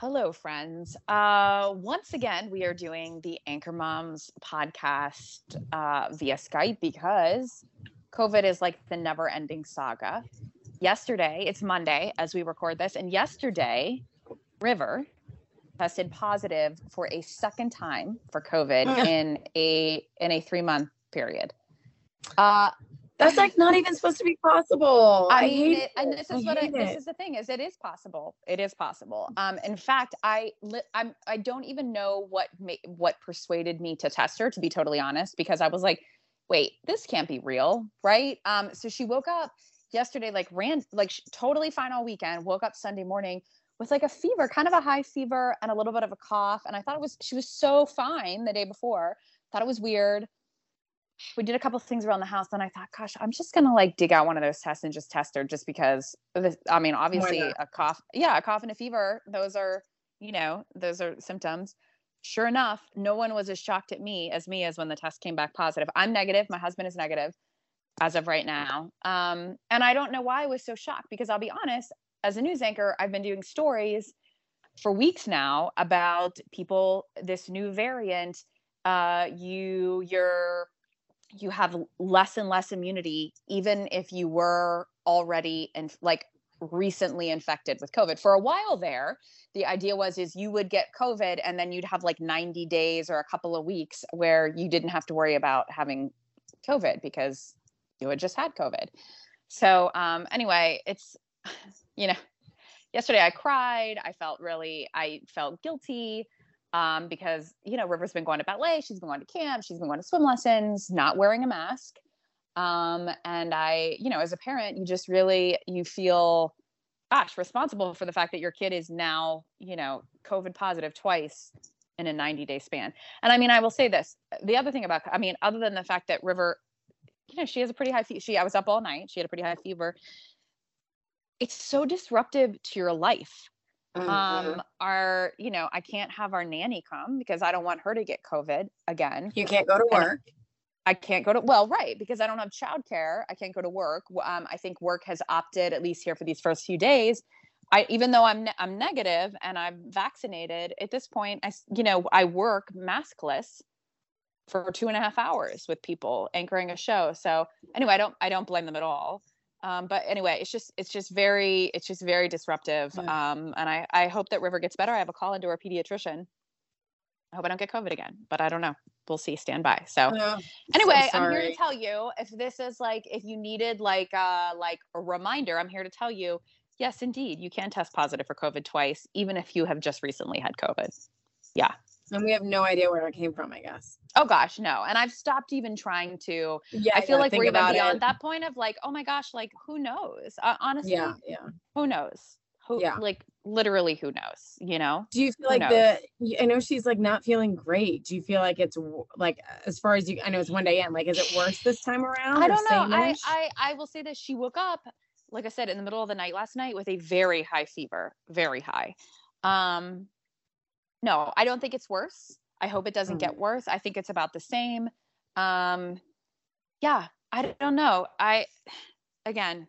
Hello, friends. Uh, once again, we are doing the Anchor Moms podcast uh, via Skype because COVID is like the never ending saga. Yesterday, it's Monday as we record this, and yesterday, River tested positive for a second time for COVID in a in a three month period. Uh, That's like not even supposed to be possible. I, I, hate it, and this is I what I, this is the thing is it is possible. It is possible. Um, in fact, I li- I'm I don't even know what ma- what persuaded me to test her. To be totally honest, because I was like, wait, this can't be real, right? Um, so she woke up yesterday, like ran like totally fine all weekend. Woke up Sunday morning with like a fever, kind of a high fever, and a little bit of a cough. And I thought it was she was so fine the day before. Thought it was weird we did a couple things around the house and i thought gosh i'm just gonna like dig out one of those tests and just test her just because this, i mean obviously a cough yeah a cough and a fever those are you know those are symptoms. Sure enough no one was as shocked at me as me as when the test came back positive. I'm negative my husband is negative as of right now um, and i don't know why i was so shocked because i'll be honest as a news anchor i've been doing stories for weeks now about people this new variant uh, you you're you have less and less immunity even if you were already and like recently infected with covid. For a while there the idea was is you would get covid and then you'd have like 90 days or a couple of weeks where you didn't have to worry about having covid because you had just had covid. So um anyway it's you know yesterday i cried i felt really i felt guilty um, because you know River's been going to ballet, she's been going to camp, she's been going to swim lessons, not wearing a mask. Um, and I, you know, as a parent, you just really you feel, gosh, responsible for the fact that your kid is now, you know, COVID positive twice in a 90 day span. And I mean, I will say this: the other thing about, I mean, other than the fact that River, you know, she has a pretty high fever. She, I was up all night. She had a pretty high fever. It's so disruptive to your life Mhm. um our you know i can't have our nanny come because i don't want her to get covid again. You can't go to and work. i can't go to well right because i don't have childcare i can't go to work. Um, i think work has opted at least here for these first few days. I even though i'm ne- i'm negative and i'm vaccinated at this point I, you know i work maskless for two and a half hours with people anchoring a show. So anyway i don't i don't blame them at all um, but anyway it's just it's just very it's just very disruptive Yeah. um, and I, I hope that river gets better. I have a call into our pediatrician. I hope i don't get covid again but i don't know. We'll see. Stand by. So Oh, anyway so i'm here to tell you if this is like if you needed like uh like a reminder i'm here to tell you yes indeed you can test positive for covid twice even if you have just recently had covid. Yeah and we have no idea where it came from. I guess. oh gosh no and i've stopped even trying to Yeah, i feel like we're even beyond it. that point of like oh my gosh like who knows uh, honestly Yeah, yeah. who knows who Yeah. like literally who knows you know Do you feel Who like the? i know she's like not feeling great. Do you feel like it's like as far as you? I know it's one day in. Like, is it worse this time around? I don't know. I. I I will say this. She woke up, like I said, in the middle of the night last night with a very high fever, very high. Um, no, I don't think it's worse. I hope it doesn't get worse. I think it's about the same. Um, yeah, I don't know. I again,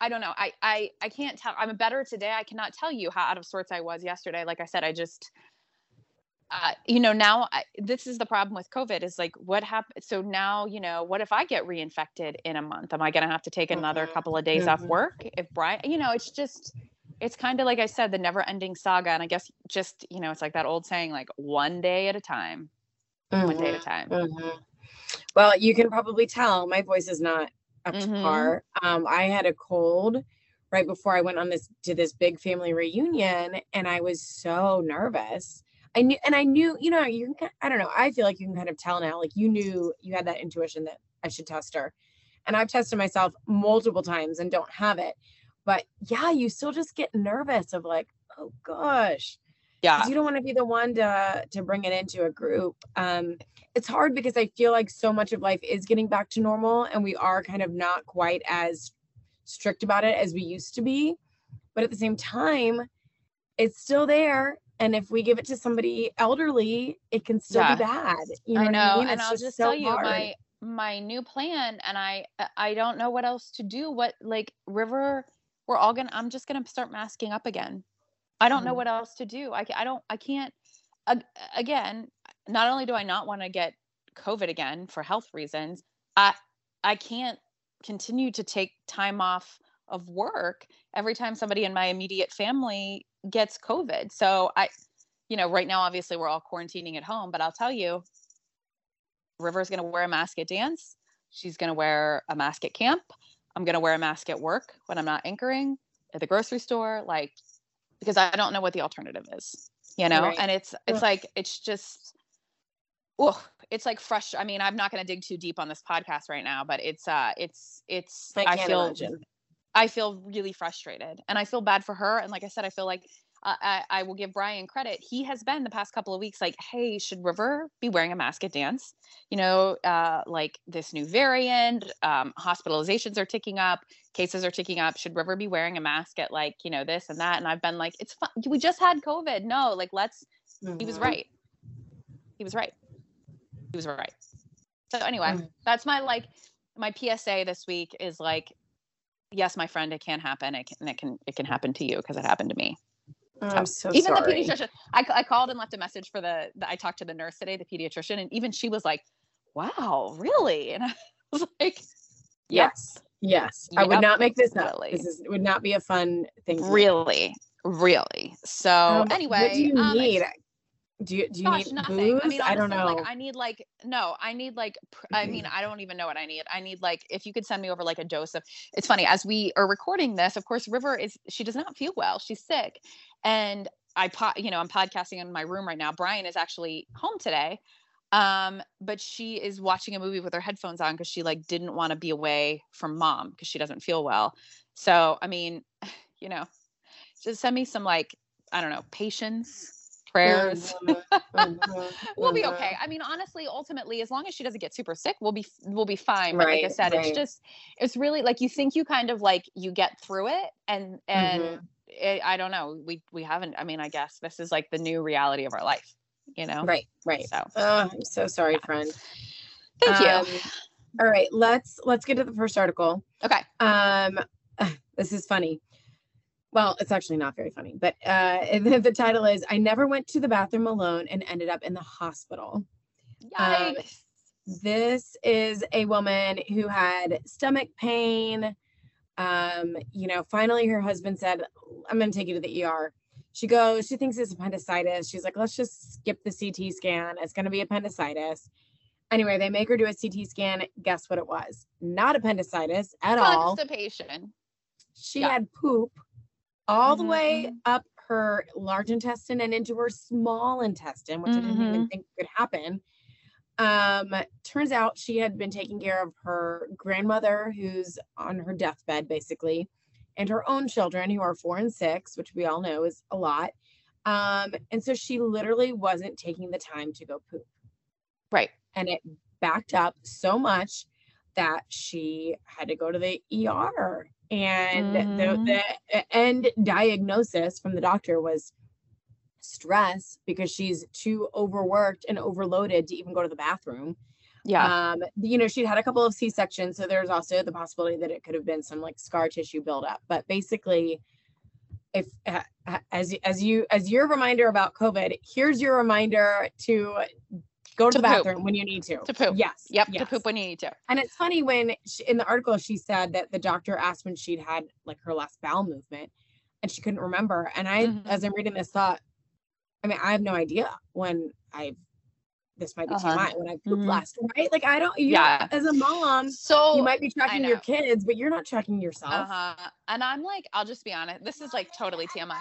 I don't know. I I I can't tell. I'm better today. I cannot tell you how out of sorts I was yesterday. Like I said, I just uh, you know now I, this is the problem with covid is like what happened so now you know what if i get reinfected in a month am i going to have to take another Mhm. couple of days off Mhm. work if brian you know it's just it's kind of like I said, the never ending saga. And I guess just, you know, it's like that old saying, like one day at a time, one day at a time. Mhm. Well, you can probably tell my voice is not up to Mhm. par. Um, I had a cold right before I went on this to this big family reunion, and I was so nervous. I knew, and I knew, you know, you can. I don't know. I feel like you can kind of tell now. Like you knew, you had that intuition that I should test her, and I've tested myself multiple times and don't have it. But yeah, you still just get nervous of like, oh gosh, Yeah. you don't want to be the one to to bring it into a group um it's hard because i feel like so much of life is getting back to normal and we are kind of not quite as strict about it as we used to be but at the same time it's still there and if we give it to somebody elderly it can still Yeah. be bad you know, I what know. I mean? And I'll just so tell you hard. my my new plan and I I don't know what else to do. What like River, we're all gonna I'm just gonna start masking up again. I don't know Mhm. what else to do. I, I don't I can't ag- again, not only do I not want to get COVID again for health reasons, I I can't continue to take time off of work every time somebody in my immediate family gets COVID. So I you know, right now obviously we're all quarantining at home, but I'll tell you River's going to wear a mask at dance. She's going to wear a mask at camp. I'm going to wear a mask at work when I'm not anchoring at the grocery store like because I don't know what the alternative is, you know? Right. And it's it's Ugh. like it's just oh, it's like fresh. I mean, I'm not going to dig too deep on this podcast right now, but it's uh it's it's I I, feel imagine. I feel really frustrated and I feel bad for her. And like I said, I feel like uh, I, I will give Brian credit. He has been the past couple of weeks like, hey, should River be wearing a mask at dance? You know, uh, like this new variant, um, hospitalizations are ticking up, cases are ticking up. Should River be wearing a mask at like, you know, this and that? And I've been like, it's fun. We just had COVID. No, like, let's, he was Mhm. right. He was right. He was right. So anyway, Mm. that's my like my PSA this week is like, yes, my friend, it can happen. It can it can it can happen to you because it happened to me. I'm so even sorry the pediatrician, I, I called and left a message for the, the I talked to the nurse today, the pediatrician, and even she was like, "Wow, really?" And I was like, "Yep, yes yes i would not make this up Really. this is would not be a fun thing really, really." So Um, anyway, what do you um, need? Do you do you Gosh, need nothing. booze? I mean, honestly, don't know. like I need like no, I need like pr- I mean, I don't even know what I need. I need like if you could send me over like a dose of. It's funny as we are recording this. Of course, River is she does not feel well. She's sick, and I po- you know I'm podcasting in my room right now. Brian is actually home today, um, but she is watching a movie with her headphones on because she like didn't want to be away from mom because she doesn't feel well. So I mean, you know, just send me some like I don't know patience prayers Mhm, mhm, we'll be okay. I mean, honestly, ultimately, as long as she doesn't get super sick, we'll be we'll be fine. But like I said, right. it's just it's really like you think you kind of like you get through it, and and Mhm. it, I don't know. We we haven't. I mean, I guess this is like the new reality of our life. You know. Right, right. So Oh, I'm so sorry, Yeah. friend. thank Um, you. All right, let's let's get to the first article. Okay. Um, this is funny. Well, it's actually not very funny, but uh, the, the title is "I never went to the bathroom alone and ended up in the hospital." um, This is a woman who had stomach pain. Um, you know, finally her husband said, I'm gonna take you to the ER. She goes, she thinks it's appendicitis. She's like, let's just skip the CT scan. It's gonna be appendicitis. Anyway, they make her do a CT scan. Guess what it was? Not appendicitis at all. Constipation. She Yeah. had poop all the Mhm, way up her large intestine and into her small intestine, which I didn't even Mhm. think could happen. Um, turns out she had been taking care of her grandmother, who's on her deathbed, basically, and her own children, who are four and six, which we all know is a lot. Um, and so she literally wasn't taking the time to go poop Right. and it backed up so much that she had to go to the ER. And Mhm. the, the end diagnosis from the doctor was stress because she's too overworked and overloaded to even go to the bathroom. Yeah. Um, you know, she'd had a couple of C sections, so there's also the possibility that it could have been some like scar tissue buildup. But basically, if uh, uh, as as you as your reminder about COVID, here's your reminder to go to, To the poop. bathroom when you need to. To poop. Yes. yep. yes. To poop when you need to. And it's funny when she, in the article she said that the doctor asked when she'd had like her last bowel movement. and she couldn't remember. And I, Mhm. as I'm reading this, thought, I mean, I have no idea when I've this might be Uh-huh. TMI when I pooped Mhm. last, right? Like I don't. You Yeah. As a mom, So you might be tracking your kids, but you're not tracking yourself. Uh-huh. And I'm like, I'll just be honest. This is like totally TMI.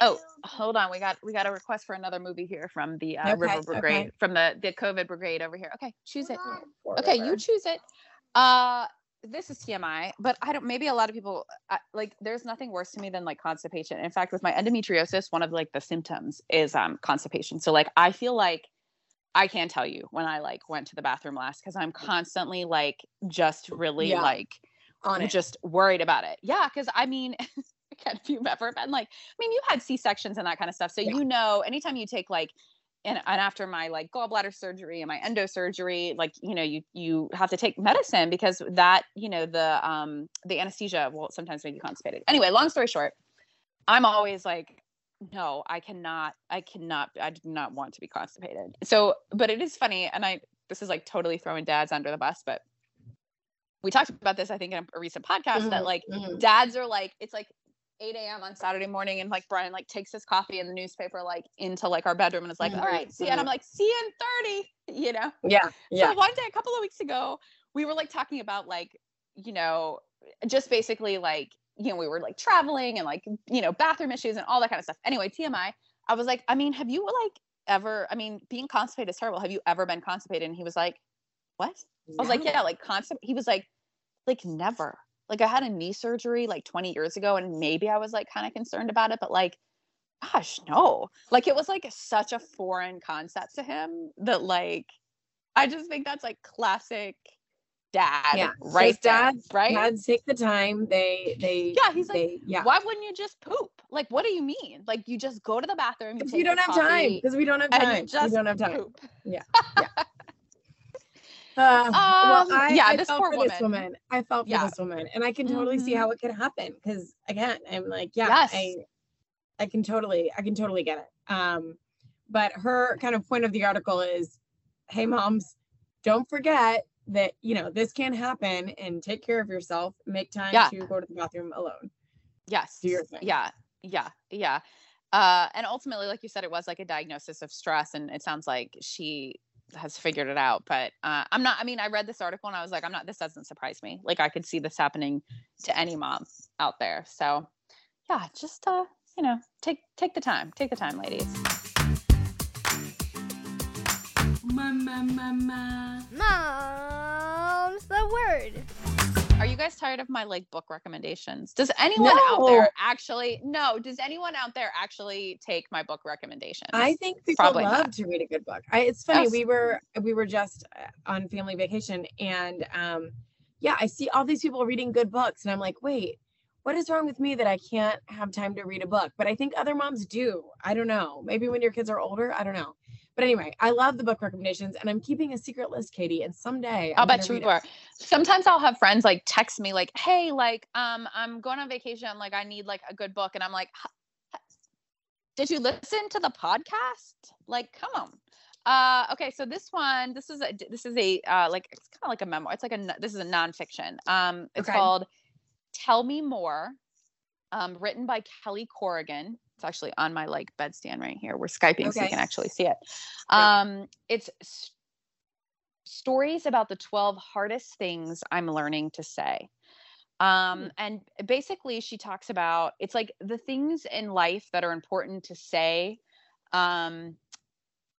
Oh, hold on. We got we got a request for another movie here from the uh, Okay, River Brigade, okay. from the the COVID Brigade over here. Okay, choose it. Okay, you choose it. Uh, this is TMI, but I don't. Maybe a lot of people uh, like. There's nothing worse to me than like constipation. In fact, with my endometriosis, one of like the symptoms is um constipation. So like, I feel like I can't tell you when I like went to the bathroom last because I'm constantly like just really Yeah. like on it. just worried about it. Yeah, because I mean, if you've ever been like, I mean, you had C sections and that kind of stuff, so Yeah. you know, anytime you take like, and, and after my like gallbladder surgery and my endo surgery, like you know, you you have to take medicine because that you know the um the anesthesia will sometimes make you constipated. Anyway, long story short, I'm always like. No, I cannot. I cannot. I do not want to be constipated. So, but it is funny, and I. This is like totally throwing dads under the bus, but we talked about this, I think, in a recent podcast that Mhm, like mhm. dads are like, it's like 8 a.m. on Saturday morning, and like Brian like takes his coffee and the newspaper like into like our bedroom and is like, Mhm, all right, see, you," and I'm like, see you in 30, you know? Yeah, yeah. So one day, a couple of weeks ago, we were like talking about like, you know, just basically like, you know, we were like traveling and like, you know, bathroom issues and all that kind of stuff. Anyway, TMI, I was like, I mean, have you like ever, I mean, being constipated is terrible. Have you ever been constipated? And he was like, what? I was like, yeah, like constant. He was like, like never. Like I had a knee surgery like 20 years ago, and maybe I was like kind of concerned about it, but like, gosh, no. Like it was like such a foreign concept to him that like, I just think that's like classic dad, Yeah, right? just there, dads- right? Dads take the time. They, they. Yeah, he's like, yeah. Why wouldn't you just poop? Like, what do you mean? Like, you just go to the bathroom. Take we don't have time. Because we don't have you time. We don't have time. poop. Uh, well, Um, I, yeah, I this felt poor for this woman. woman. I felt for Yeah. this woman, and I can totally see Mhm. how it could happen. Because again, I'm like, yeah, Yes. I, I can totally, I can totally get it. Um, but her kind of point of the article is, hey, moms, don't forget that you know this can happen, and take care of yourself. Make time Yeah. to go to the bathroom alone. Yes. Do your thing. Yeah. Yeah. Yeah. Uh, and ultimately, like you said, it was like a diagnosis of stress, and it sounds like she has figured it out. But uh, I'm not. I mean, I read this article and I was like, I'm not. This doesn't surprise me. Like I could see this happening to any mom out there. So, yeah, just uh, you know, take take the time. Take the time, ladies. Mom's the word. Are you guys tired of my like book recommendations? Does anyone out there actually no? Does anyone out there actually take my book recommendations? I think people Probably love not. to read a good book. I, it's funny. Yes. We were we were just uh, on family vacation, and um, yeah, I see all these people reading good books, and I'm like, wait, what is wrong with me that I can't have time to read a book? But I think other moms do. I don't know. Maybe when your kids are older, I don't know. But anyway, I love the book recommendations, and I'm keeping a secret list, Katie. And someday I'll bet you are. Sometimes I'll have friends like text me like, "Hey, like, um, I'm going on vacation. Like, I need like a good book," and I'm like, "H- h- "Did you listen to the podcast? Like, come on." Uh, okay, so this one, this is a this is a uh, like it's kind of like a memoir. It's like a this is a nonfiction. Um, it's Okay. called "Tell Me More," um, written by Kelly Corrigan. It's actually on my like bedstand right here. We're skyping, so you can actually see it. Um, it's s- stories about the 12 hardest things I'm learning to say. Um, and basically, she talks about it's like the things in life that are important to say, um,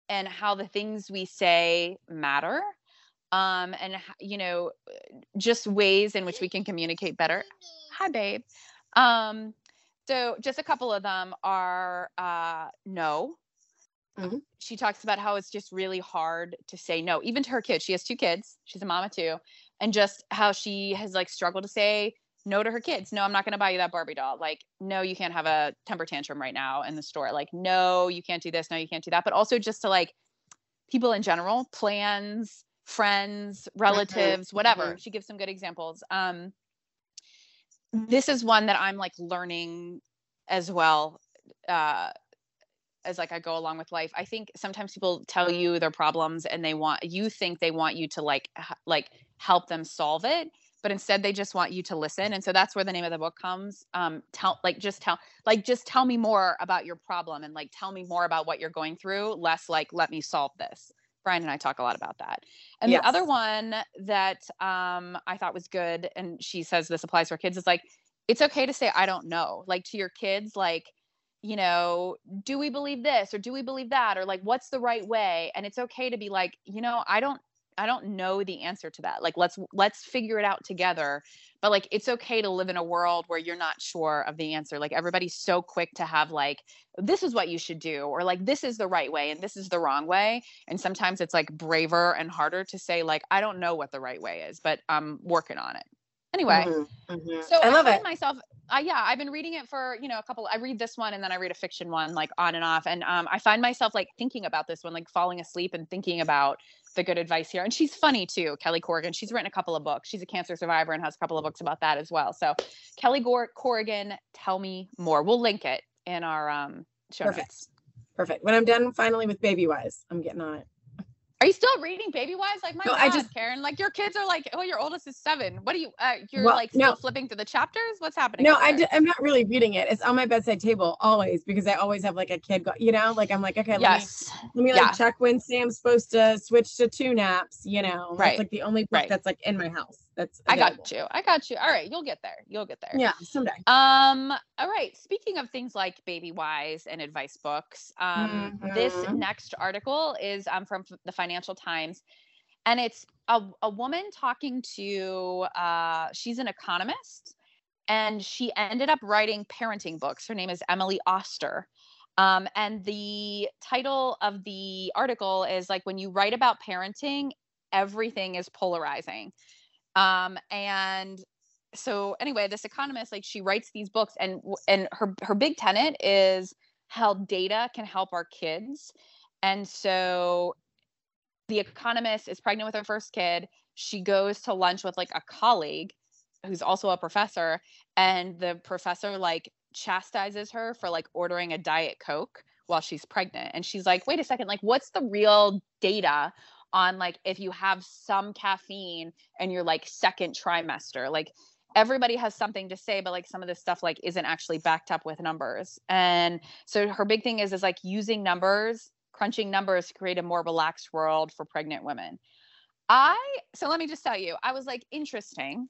and how the things we say matter, um, and you know, just ways in which we can communicate better. Hi, babe. Um, so just a couple of them are uh, no. Mhm. She talks about how it's just really hard to say no, even to her kids. She has two kids. She's a mama too, and just how she has like struggled to say no to her kids. No, I'm not going to buy you that Barbie doll. Like, no, you can't have a temper tantrum right now in the store. Like, no, you can't do this. No, you can't do that. But also just to like people in general, plans, friends, relatives, whatever. She gives some good examples. Um, this is one that I'm like learning as well uh, as like I go along with life. I think sometimes people tell you their problems and they want you think they want you to like h- like help them solve it, but instead they just want you to listen. And so that's where the name of the book comes. Um, tell like just tell like just tell me more about your problem and like tell me more about what you're going through, less like let me solve this. Brian and I talk a lot about that. And Yes. the other one that um, I thought was good, and she says this applies for kids, is like, it's okay to say, I don't know. Like to your kids, like, you know, do we believe this or do we believe that? Or like, what's the right way? And it's okay to be like, you know, I don't, I don't know the answer to that. Like, let's, let's figure it out together. But like, it's okay to live in a world where you're not sure of the answer. Like, everybody's so quick to have like, this is what you should do, or like, this is the right way and this is the wrong way and sometimes it's like braver and harder to say like i don't know what the right way is but i'm working on it anyway Mhm, mhm. so I love find it. myself uh, yeah i've been reading it for you know a couple i read this one and then i read a fiction one like on and off and um, i find myself like thinking about this one like falling asleep and thinking about the good advice here and she's funny too kelly corrigan she's written a couple of books she's a cancer survivor and has a couple of books about that as well so kelly Gor- corrigan tell me more we'll link it in our um show Perfect. notes. Perfect. When I'm done finally with Baby Wise, I'm getting on it. Are you still reading Baby Wise? Like my No, God, I just- Karen. Like your kids are like, oh, your oldest is seven. What do you? Uh, you're Well, like still no. flipping through the chapters. What's happening? No, I d- I'm not really reading it. It's on my bedside table always because I always have like a kid, go, you know, like I'm like, okay, let me Yes. let me Yeah. like check when Sam's supposed to switch to two naps, you know. Right. That's like the only book Right. that's like in my house. That's I got you. I got you. All right, you'll get there. You'll get there. Yeah, someday. Um. All right. Speaking of things like Baby Wise and advice books, um, this Mhm. next article is um from the Financial Times, and it's a a woman talking to uh she's an economist, and she ended up writing parenting books. Her name is Emily Oster. Um, and the title of the article is like when you write about parenting, everything is polarizing. Um, and so anyway, this economist like she writes these books and and her her big tenet is how data can help our kids. And so the economist is pregnant with her first kid. She goes to lunch with like a colleague who's also a professor and the professor like chastises her for like ordering a diet coke while she's pregnant and she's like wait a second like what's the real data on like if you have some caffeine and you're like second trimester like everybody has something to say but like some of this stuff like isn't actually backed up with numbers. And so her big thing is is like using numbers crunching numbers to create a more relaxed world for pregnant women. I so let me just tell you i was like interesting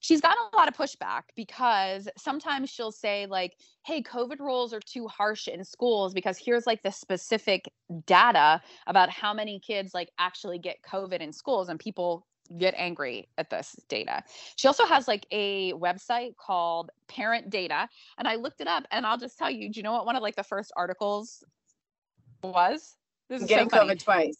she's gotten a lot of pushback because sometimes she'll say like hey covid rules are too harsh in schools because here's like the specific data about how many kids like actually get covid in schools and people get angry at this data she also has like a website called parent data and i looked it up and i'll just tell you do you know what one of like the first articles was this is so Getting funny. COVID twice.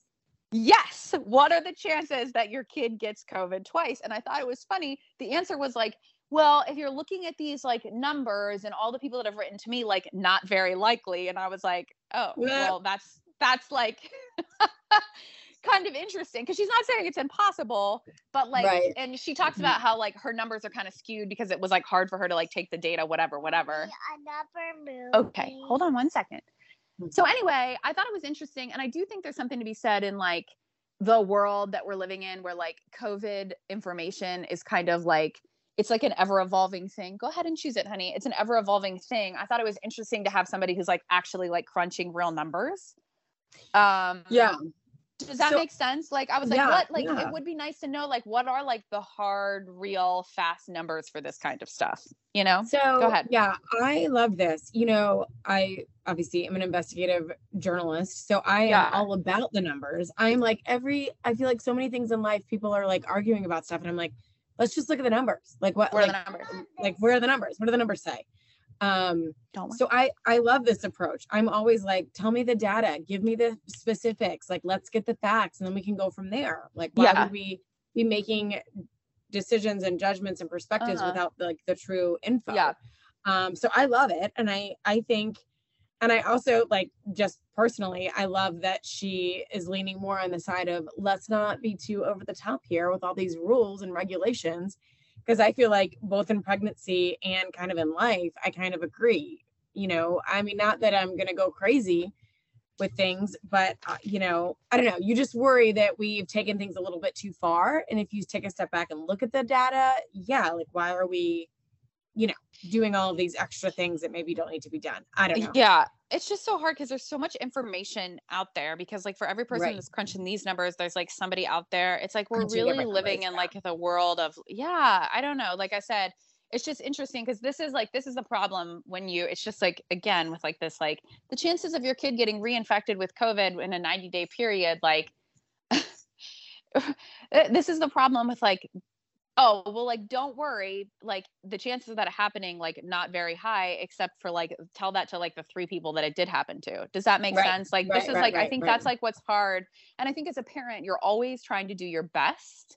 Yes. What are the chances that your kid gets COVID twice? And I thought it was funny. The answer was like, well, if you're looking at these like numbers and all the people that have written to me, like not very likely. And I was like, oh, well, that's that's like kind of interesting because she's not saying it's impossible, but like, Right. and she talks Mhm. about how like her numbers are kind of skewed because it was like hard for her to like take the data, whatever, whatever. Another movie. Okay, hold on one second. So anyway, I thought it was interesting, and I do think there's something to be said in like the world that we're living in, where like COVID information is kind of like it's like an ever evolving thing. Go ahead and choose it, honey. It's an ever evolving thing. I thought it was interesting to have somebody who's like actually like crunching real numbers. Um, Yeah. Does that So- make sense? Like I was like, Yeah, what? Like yeah. it would be nice to know like what are like the hard, real, fast numbers for this kind of stuff. You know? So go ahead. yeah, I love this. You know, I obviously am an investigative journalist, so I am all about the numbers. I'm like every I feel like so many things in life people are like arguing about stuff and I'm like, let's just look at the numbers. Like what are like, the numbers? like where are the numbers? What do the numbers say? Um so I I love this approach. I'm always like, tell me the data, give me the specifics, like let's get the facts and then we can go from there. Like why Yeah. would we be making decisions and judgments and perspectives Uh-huh. without like the true info? Yeah. Um so I love it and I I think and I also like just personally, I love that she is leaning more on the side of let's not be too over the top here with all these rules and regulations because I feel like both in pregnancy and kind of in life, I kind of agree. You know, I mean, not that I'm going to go crazy, with things but uh, you know i don't know you just worry that we've taken things a little bit too far and if you take a step back and look at the data yeah like why are we you know doing all these extra things that maybe don't need to be done i don't know Yeah, it's just so hard because there's so much information out there. Because like for every person Right. that's crunching these numbers, there's like somebody out there. It's like we're Crunching really living in like the world of yeah. I don't know. Like I said, it's just interesting because this is like this is the problem when you. It's just like again with like this like the chances of your kid getting reinfected with COVID in a 90 day period, like. this is the problem with like oh well like don't worry like the chances of that happening like not very high except for like tell that to like the three people that it did happen to. Does that make Right, sense? Like right, this is right, like i think that's like what's hard and i think as a parent you're always trying to do your best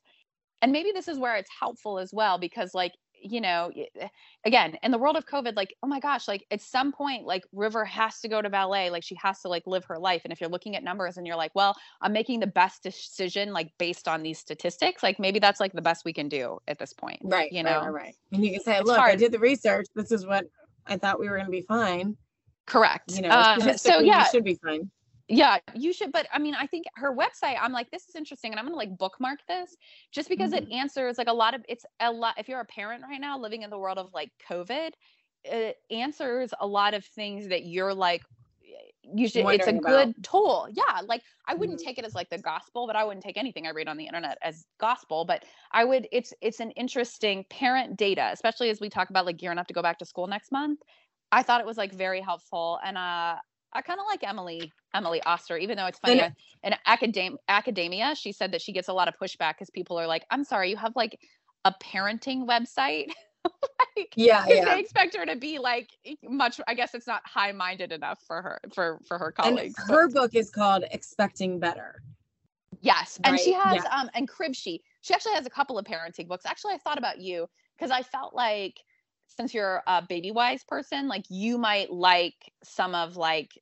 and maybe this is where it's helpful as well because like you know eh, again in the world of covid like oh my gosh like at some point like river has to go to ballet like she has to like live her life. And if you're looking at numbers and you're like well i'm making the best decision like based on these statistics like maybe that's like the best we can do at this point right you know? right, right. And you can say It's look i hard. did the research. This is what i thought we were going to be fine. Correct. You know um, so yeah we should be fine yeah you should but i mean i think her website i'm like this is interesting and i'm gonna like bookmark this just because it answers like a lot of it's a lot if you're a parent right now living in the world of like covid it answers a lot of things that you're like you should it's a Wondering good tool. Yeah like i wouldn't Mhm. take it as like the gospel but i wouldn't take anything i read on the internet as gospel but i would it's it's an interesting parent data especially as we talk about like gearing up to go back to school next month. I thought it was like very helpful and uh I kind of like Emily Emily Oster, even though it's funny. And- in academ- academia, she said that she gets a lot of pushback because people are like, "I'm sorry, you have like a parenting website." like, yeah yeah they expect her to be like much. I guess it's not high minded enough for her for for her and colleagues. but- her book is called expecting better Yes, and she Right, has um and Cribsheet. She actually has a couple of parenting books. Actually, I thought about you because I felt like since you're a baby wise person, like you might like some of like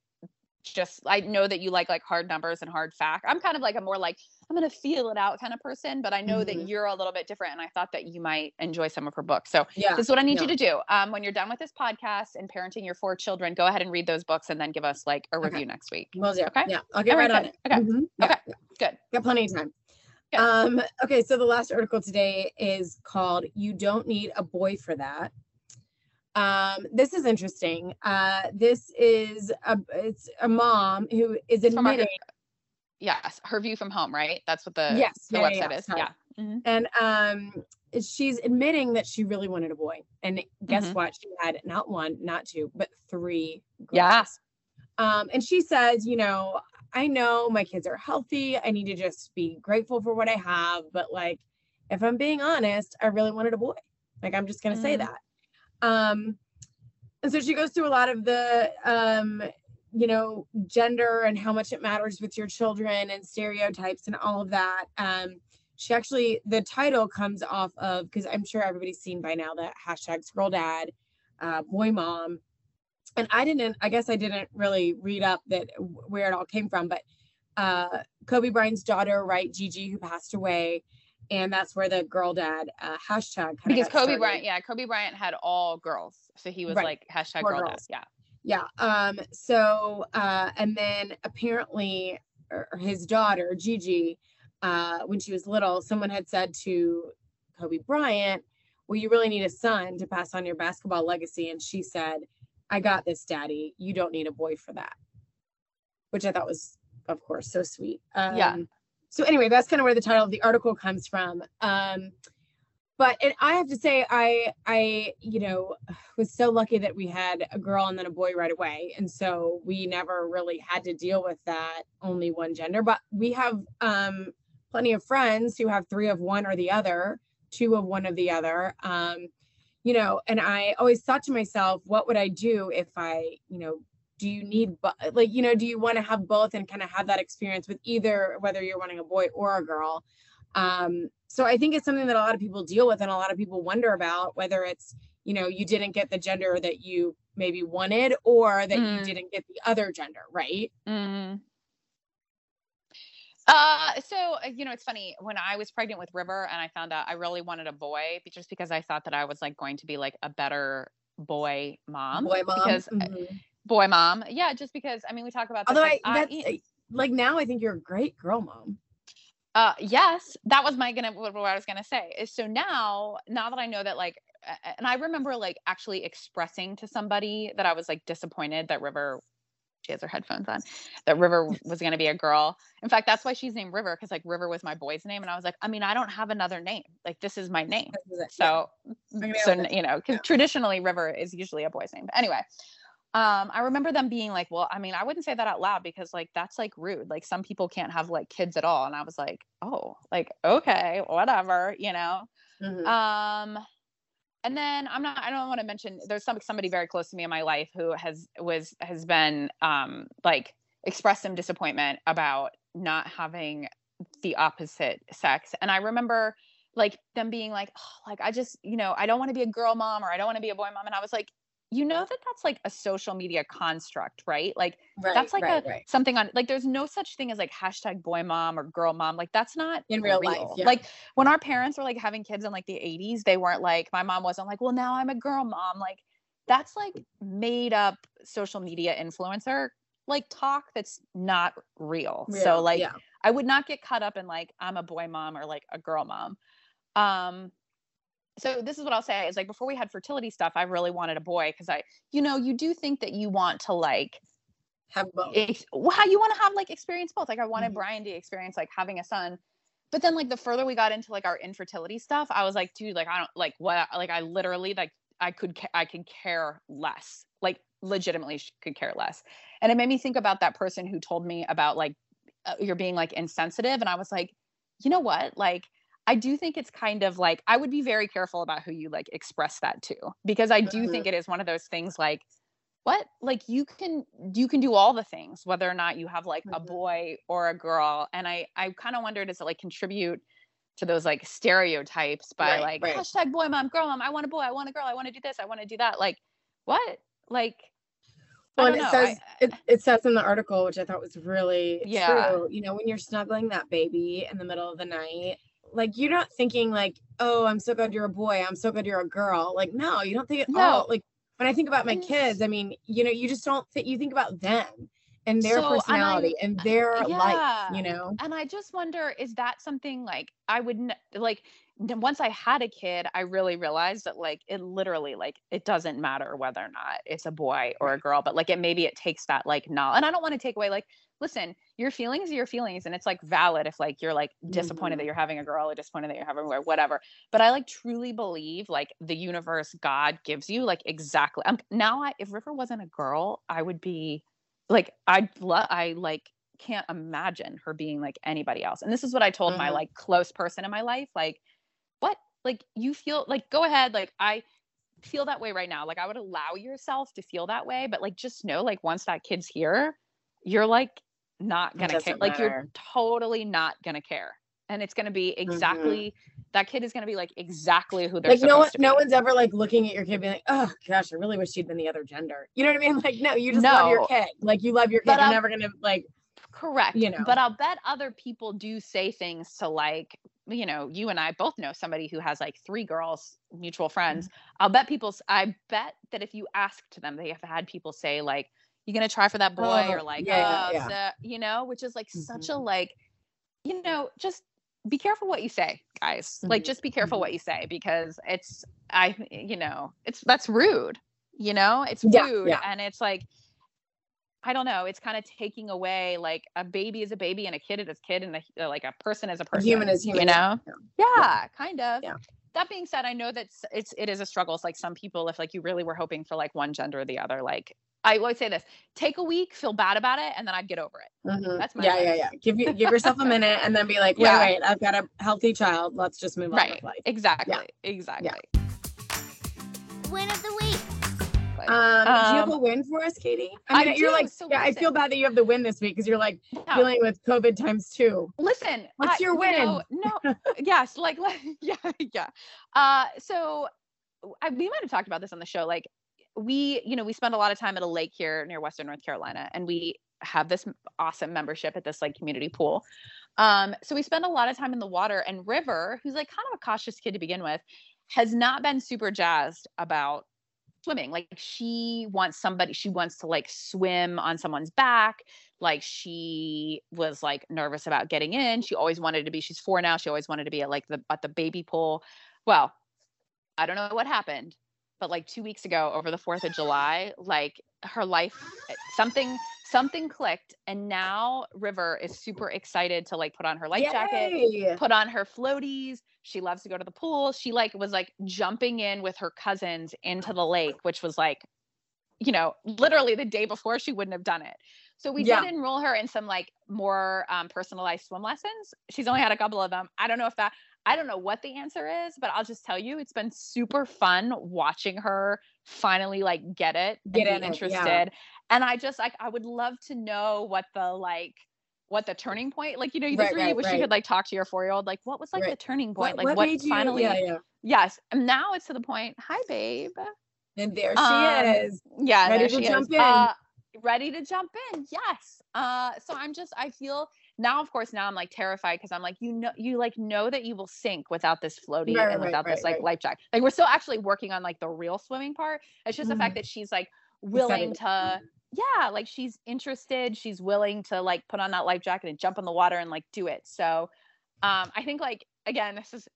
just I know that you like like hard numbers and hard fact. I'm kind of like a more like I'm gonna feel it out kind of person, but I know that Mhm. you're a little bit different, and I thought that you might enjoy some of her books. So yeah this is what I need you to do. Um, when you're done with this podcast and parenting your four children, go ahead and read those books and then give us like a Okay. review next week. Will do. Okay. Yeah, I'll get All right, right, on it. Okay. Mhm. Yeah, Okay. yeah. Good. Got plenty of time. Good. Um, okay, so the last article today is called You Don't Need a Boy for That. Um, this is interesting. Uh, this is a it's a mom who is admitting Yes, her view from home, right? That's what the Yes, the yeah, website yeah, is. Yeah. Mhm. and um she's admitting that she really wanted a boy. And guess Mhm. what? She had not one, not two, but three girls. Yeah. Um, and she says, you know, I know my kids are healthy. I need to just be grateful for what I have. But like, if I'm being honest, I really wanted a boy. Like, I'm just gonna say Mhm. that. Um, and so she goes through a lot of the um, you know, gender and how much it matters with your children and stereotypes and all of that. Um, she actually the title comes off of because I'm sure everybody's seen by now that hashtag girl dad, uh, boy mom and I didn't, I guess I didn't really read up that where it all came from, but uh, Kobe Bryant's daughter, right, Gigi, who passed away, and that's where the girl dad uh, hashtag Because Kobe started. Bryant, yeah, Kobe Bryant had all girls, so he was Right. like hashtag girl dad. girls. Yeah. Yeah. Um. So, uh, and then apparently, er, his daughter Gigi, uh, when she was little, someone had said to Kobe Bryant, "Well, you really need a son to pass on your basketball legacy," and she said, "I got this, Daddy. You don't need a boy for that," which I thought was, of course, so sweet. Um, Yeah. So anyway, that's kind of where the title of the article comes from. Um, but and I have to say, I I you know was so lucky that we had a girl and then a boy right away, and so we never really had to deal with that only one gender. But we have um, plenty of friends who have three of one or the other, two of one of the other. Um, you know, and I always thought to myself, what would I do if I, you know, do you need like you know, do you want to have both and kind of have that experience with either whether you're wanting a boy or a girl? Um, so I think it's something that a lot of people deal with and a lot of people wonder about whether it's, you know, you didn't get the gender that you maybe wanted or that you Mm. didn't get the other gender, right? hmm Uh, so uh, you know, it's funny when I was pregnant with River and I found out I really wanted a boy, just because I thought that I was like going to be like a better boy mom. Boy mom. because uh, Mhm. Boy mom. Yeah, just because I mean we talk about this, Although I, like, I- like now I think you're a great girl mom. uh yes that was my gonna what, what i was gonna say is so now now that i know that like and i remember like actually expressing to somebody that i was like disappointed that river she has her headphones on that river was gonna be a girl in fact that's why she's named river because like river was my boy's name and i was like i mean i don't have another name like this is my name so mean, so you know because yeah. traditionally river is usually a boy's name but anyway um i remember them being like well i mean i wouldn't say that out loud because like that's like rude like some people can't have like kids at all and i was like oh like okay whatever you know Mhm. um and then i'm not i don't want to mention there's some somebody very close to me in my life who has was has been um like expressed some disappointment about not having the opposite sex and i remember like them being like oh, like i just you know i don't want to be a girl mom or i don't want to be a boy mom and i was like you know that that's like a social media construct right like right, that's like right, a right. something on like there's no such thing as like hashtag boy mom or girl mom like that's not In real life, yeah. like when our parents were like having kids in like the 80s they weren't like my mom wasn't like well now i'm a girl mom like that's like made up social media influencer like talk that's not real, so like yeah. i would not get caught up in like i'm a boy mom or like a girl mom um so this is what I'll say is like before we had fertility stuff, I really wanted a boy because I, you know, you do think that you want to like have both. ex- well, how you want to have like experience both. Like I wanted Mhm. Brian to experience like having a son. But then like the further we got into like our infertility stuff, I was like, dude, like I don't like what like I literally like I could ca- I could care less. Like legitimately could care less. And it made me think about that person who told me about like uh, you're being like insensitive and I was like, you know what? Like I do think it's kind of like I would be very careful about who you like express that to because I do Mhm. think it is one of those things like what like you can you can do all the things whether or not you have like a Mhm. boy or a girl and I I kind of wonder does it like contribute to those like stereotypes by Right, like right. hashtag boy mom girl mom I want a boy I want a girl I want to do this I want to do that like what like Well, and it know. I- says it, it says in the article, which I thought was really Yeah. true. You know, when you're snuggling that baby in the middle of the night, like you're not thinking like, "Oh, I'm so glad you're a boy. I'm so glad you're a girl." Like, no, you don't think at No. all. Like when I think about my kids, I mean, you know, you just don't think you think about them and their So, and I- personality and their life. Yeah. You know, and I just wonder is that something like I wouldn't like once I had a kid I really realized that like it literally like it doesn't matter whether or not it's a boy or a girl but like it maybe it takes that like knowledge and I don't want to take away like listen your feelings are your feelings and it's like valid if like you're like disappointed Mhm. that you're having a girl or disappointed that you're having a boy whatever but I like truly believe like the universe God gives you like exactly um, now I if River wasn't a girl I would be like I'd love I like can't imagine her being like anybody else. And this is what I told my Mhm. like close person in my life. Like, what? Like you feel like go ahead. Like I feel that way right now. Like I would allow yourself to feel that way, but like just know like once that kid's here, you're like not gonna care. doesn't Like you're totally not gonna care. And it's gonna be Mm-hmm. exactly that kid is gonna be like exactly who they're like no one, to no one's ever like looking at your kid being like, "Oh gosh, I really wish she'd been the other gender." You know what I mean? Like, no, you just love your kid. Like you love your kid. But You're I'll- never gonna like Correct. you know. But I'll bet other people do say things to like, you know, you and I both know somebody who has like three girls, mutual friends. Mm-hmm. I'll bet people, I bet that if you asked them, they have had people say, like, you to try for that boy Oh, or like, yeah, oh, yeah. so- you know, which is like such a Mhm. like, you know, just be careful what you say, guys. Like, Mhm, just be careful mhm. what you say because it's, I, you know, it's, that's rude, you know, it's Yeah, rude. And it's like, I don't know. It's kind of taking away like a baby is a baby and a kid is a kid and a, like a person is a a person. human is human. You know? Yeah. Yeah, kind of. Yeah. That being said, I know that it's it is a struggle. It's like some people, if like you really were hoping for like one gender or the other, like I always say this: take a week, feel bad about it, and then I'd get over it. Mhm. That's my yeah, yeah, advice. yeah. Give you give yourself a minute and then be like, wait, Yeah. wait, I've got a healthy child. Let's just move on Right. with life. Exactly. Exactly. Win of the week. Um, do you have Um, a win for us, Katie? I mean, you're do, like, so yeah, I feel bad that you have the win this week because you're like Yeah. dealing with COVID times two. Listen, What's I- your you win? know, no, yes, like, like, yeah, yeah. Uh, so I, we might have talked about this on the show. Like, we, you know, we spend a lot of time at a lake here near Western North Carolina, and we have this awesome membership at this like community pool. Um, so we spend a lot of time in the water. And River, who's like kind of a cautious kid to begin with, has not been super jazzed about swimming. Like she wants somebody, she wants to like swim on someone's back. Like she was like nervous about getting in. She always wanted to be, she's four now. She always wanted to be at like the at the baby pool. Well, I don't know what happened, but like two weeks ago over the 4th of July, like her life eh, something something clicked and now river is super excited to like put on her life jacket put on her floaties. She loves to go to the pool. She like was like jumping in with her cousins into the lake which was like you know literally the day before she wouldn't have done it. So we Yeah. did enroll her in some like more um, personalized swim lessons. She's only had a couple of them. I don't know if that i don't know what the answer is but i'll just tell you it's been super fun watching her finally like get it and Get be in it, yeah. interested and i just like i would love to know what the like what the turning point like you know you Right, just really right, wish you could like talk to your four year old like what was like the turning point What, like what, you? finally Yeah, yeah. yes and now it's to the point hi babe And there she Um, is. yeah Ready there to she jump is. in. Uh, ready to jump in yes uh so i'm just i feel now of course now i'm like terrified because i'm like you know you like know that you will sink without this floaty Right, and right, without this right, like right. life jacket like we're still actually working on like the real swimming part. It's just the fact that she's like willing to yeah like she's interested. She's willing to like put on that life jacket and jump in the water and like do it. So um i think like again this is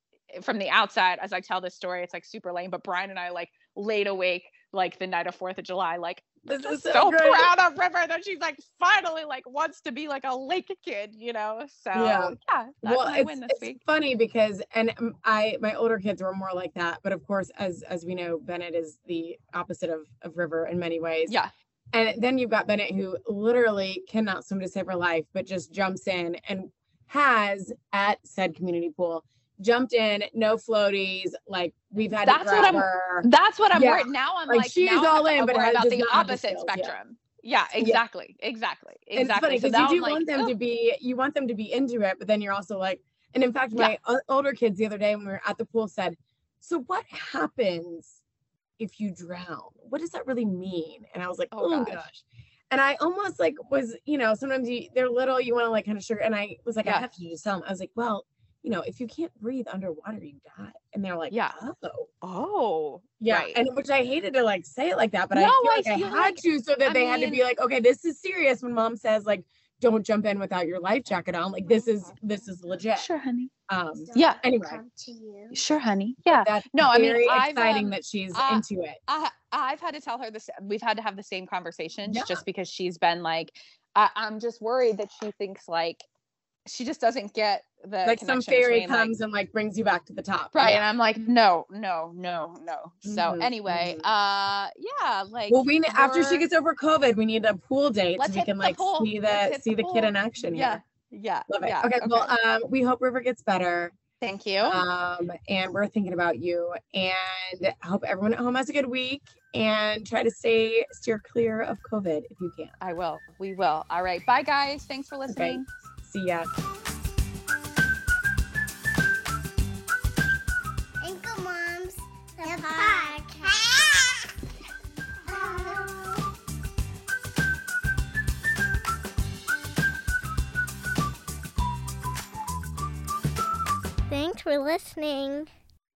from the outside as i tell this story it's like super lame but brian and i like laid awake like the night of fourth of july like This is so, so, proud of river that she's like finally like wants to be like a lake kid you know? So Yeah. yeah, that's well it's, win this it's week. funny because and um, i my older kids were more like that but of course as as we know bennett is the opposite of of river in many ways. Yeah. And then you've got bennett who literally cannot swim to save her life but just jumps in and has at said community pool jumped in no floaties like we've had That's what I'm- her that's what i'm Yeah. worried now i'm Like, like, she's now all in, but about the not have the opposite skills, yeah. spectrum yeah exactly exactly And it's exactly funny so because now you do want them "Ugh." to be you want them to be into it, but then you're also like, and in fact, my older kids the other day when we were at the pool said, "So what happens if you drown? What does that really mean?" And I was like, Oh, "Oh, gosh. gosh." And I almost like was, you know, sometimes you they're little, you want to like kind of sugar. And I was like, I have to just tell them. I was like, well, you know, if you can't breathe underwater, you die. And they're like, Yeah. oh, oh yeah. right. And which I hated to like say it like that, but I feel like I, feel had like- to so that I they had to be like, okay, this is serious when mom says like don't jump in without your life jacket on. Like this is this is legit. sure honey Um Yeah. Anyway. To you. sure honey yeah that's No, I mean, very I've, exciting um, that she's uh, into it. I I've had to tell her this. We've had to have the same conversations Yeah. just because she's been like, I, I'm just worried that she thinks like she just doesn't get the Like some fairy between, like- comes and like brings you back to the top. right, Yeah. and I'm like, no, no, no, no. So Mhm, anyway, mhm. uh, yeah, like Well, we after she gets over COVID, we need a pool date so we can like pool. see Let's the see the kid in action. yeah, here. yeah, Love it. yeah, okay, Well, um, we hope River gets better. thank you. um, and we're thinking about you. And I hope everyone at home has a good week and try to stay steer clear of COVID if you can. I will. We will. All right. Bye, guys. Thanks for listening. See ya. Ankle Moms, the, podcast. Thanks for listening.